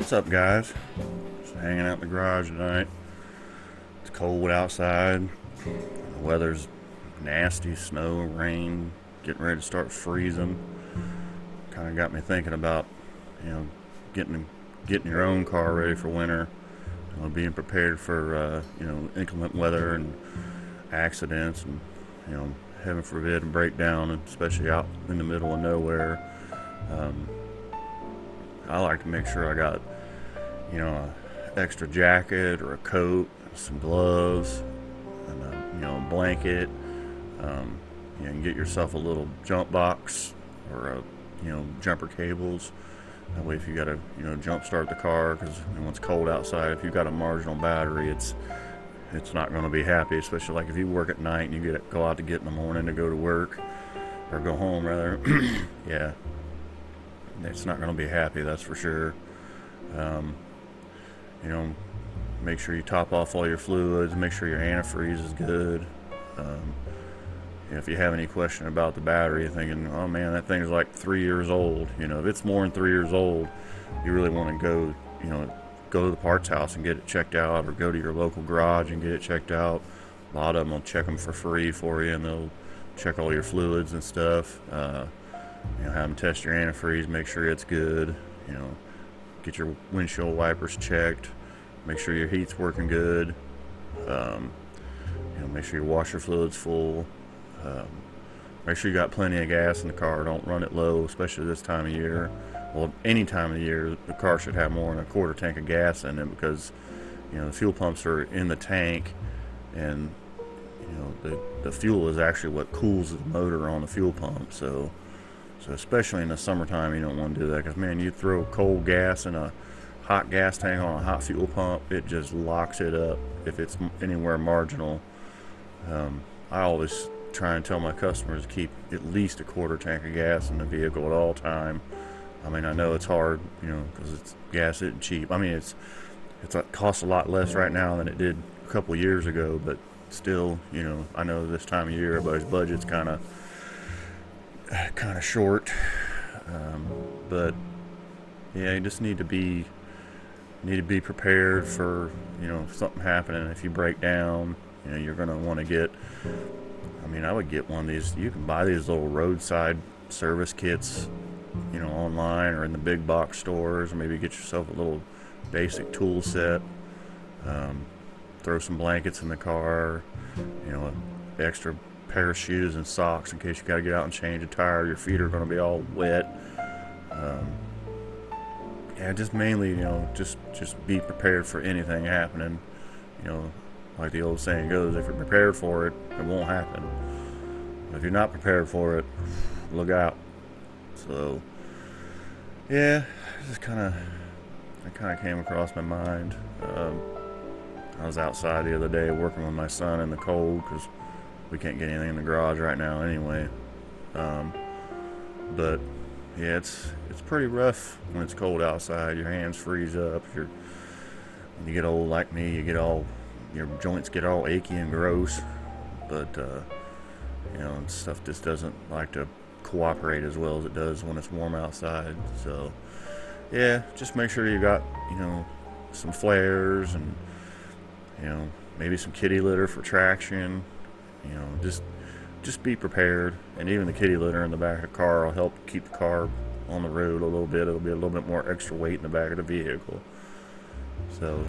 What's up, guys? Just hanging out in the garage tonight. It's cold outside. The weather's nasty snow, rain, getting ready to start freezing. Kind of got me thinking about, you know, getting getting your own car ready for winter. You know, being prepared for, uh, you know, inclement weather and accidents and, you know, heaven forbid, a breakdown, especially out in the middle of nowhere. Um, I like to make sure I got, you know, an extra jacket or a coat, some gloves, and a, you know, a blanket. Um, you know, get yourself a little jump box or a, you know, jumper cables. That way, if you got to, you know, jump start the car, because when it's cold outside, if you've got a marginal battery, it's it's not going to be happy. Especially like if you work at night and you get go out to get in the morning to go to work or go home rather. yeah, it's not going to be happy, that's for sure. Um, you know, make sure you top off all your fluids, make sure your antifreeze is good. Um, if you have any question about the battery, thinking, oh man, that thing's like three years old. You know, if it's more than three years old, you really want to go, you know, go to the parts house and get it checked out, or go to your local garage and get it checked out. A lot of them will check them for free for you, and they'll check all your fluids and stuff. Uh, you know, have them test your antifreeze, make sure it's good. You know, get your windshield wipers checked, make sure your heat's working good. Um, you know, make sure your washer fluid's full. Um, make sure you got plenty of gas in the car. Don't run it low, especially this time of year. Well, any time of the year, the car should have more than a quarter tank of gas in it because, you know, the fuel pumps are in the tank, and you know the the fuel is actually what cools the motor on the fuel pump. So so especially in the summertime, you don't want to do that because man, you throw cold gas in a hot gas tank on a hot fuel pump, it just locks it up if it's anywhere marginal. Um, I always try and tell my customers to keep at least a quarter tank of gas in the vehicle at all time. I mean, I know it's hard, you know, because it's gas isn't cheap. I mean, it's it's it costs a lot less right now than it did a couple years ago, but still, you know, I know this time of year everybody's budget's kind of kind of short. Um, but yeah, you just need to be need to be prepared for you know something happening. If you break down, you know you're gonna want to get. I mean, I would get one of these. You can buy these little roadside service kits, you know, online or in the big box stores, or maybe get yourself a little basic tool set. Um, throw some blankets in the car, you know, extra pair of shoes and socks in case you got to get out and change a tire. Your feet are going to be all wet. Um, yeah, just mainly, you know, just just be prepared for anything happening. You know, like the old saying goes, if you're prepared for it, it won't happen. If you're not prepared for it, look out. So, yeah, just kind of, it kind of came across my mind. Um, I was outside the other day working with my son in the cold because we can't get anything in the garage right now anyway. Um, but yeah, it's it's pretty rough when it's cold outside. Your hands freeze up. When you get old like me, you get all your joints get all achy and gross. But uh, you know, stuff just doesn't like to cooperate as well as it does when it's warm outside. So yeah, just make sure you got you know some flares and you know maybe some kitty litter for traction you know, just just be prepared. And even the kitty litter in the back of the car will help keep the car on the road a little bit. It'll be a little bit more extra weight in the back of the vehicle. So,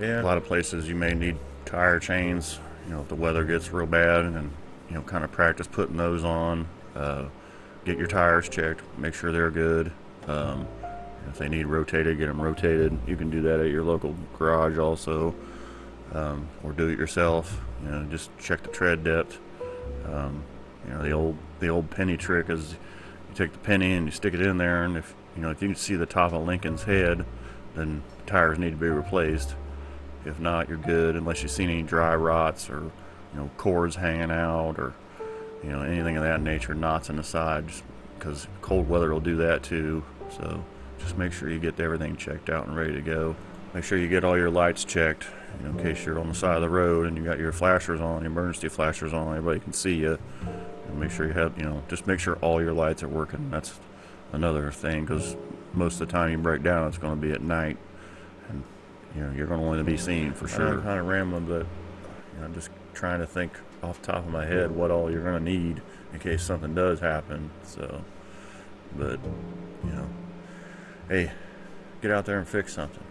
yeah, a lot of places you may need tire chains. You know, if the weather gets real bad, and you know, kind of practice putting those on. Uh, get your tires checked. Make sure they're good. Um, if they need rotated, get them rotated. You can do that at your local garage also um, or do it yourself. You know, just check the tread depth. Um, you know, the old the old penny trick is you take the penny and you stick it in there, and if you know if you can see the top of Lincoln's head, then tires need to be replaced. If not, you're good unless you see any dry rots or you know cords hanging out or you know anything of that nature, knots in the side, because cold weather will do that too. So just make sure you get everything checked out and ready to go. Make sure you get all your lights checked you know, in case you're on the side of the road and you got your flashers on, your emergency flashers on, everybody can see you. And make sure you have, you know, just make sure all your lights are working. That's another thing because most of the time you break down, it's going to be at night, and you know you're going to want to be seen for sure. I'm kind of rambling, but you know, I'm just trying to think off the top of my head what all you're going to need in case something does happen. So, but you know, hey, get out there and fix something.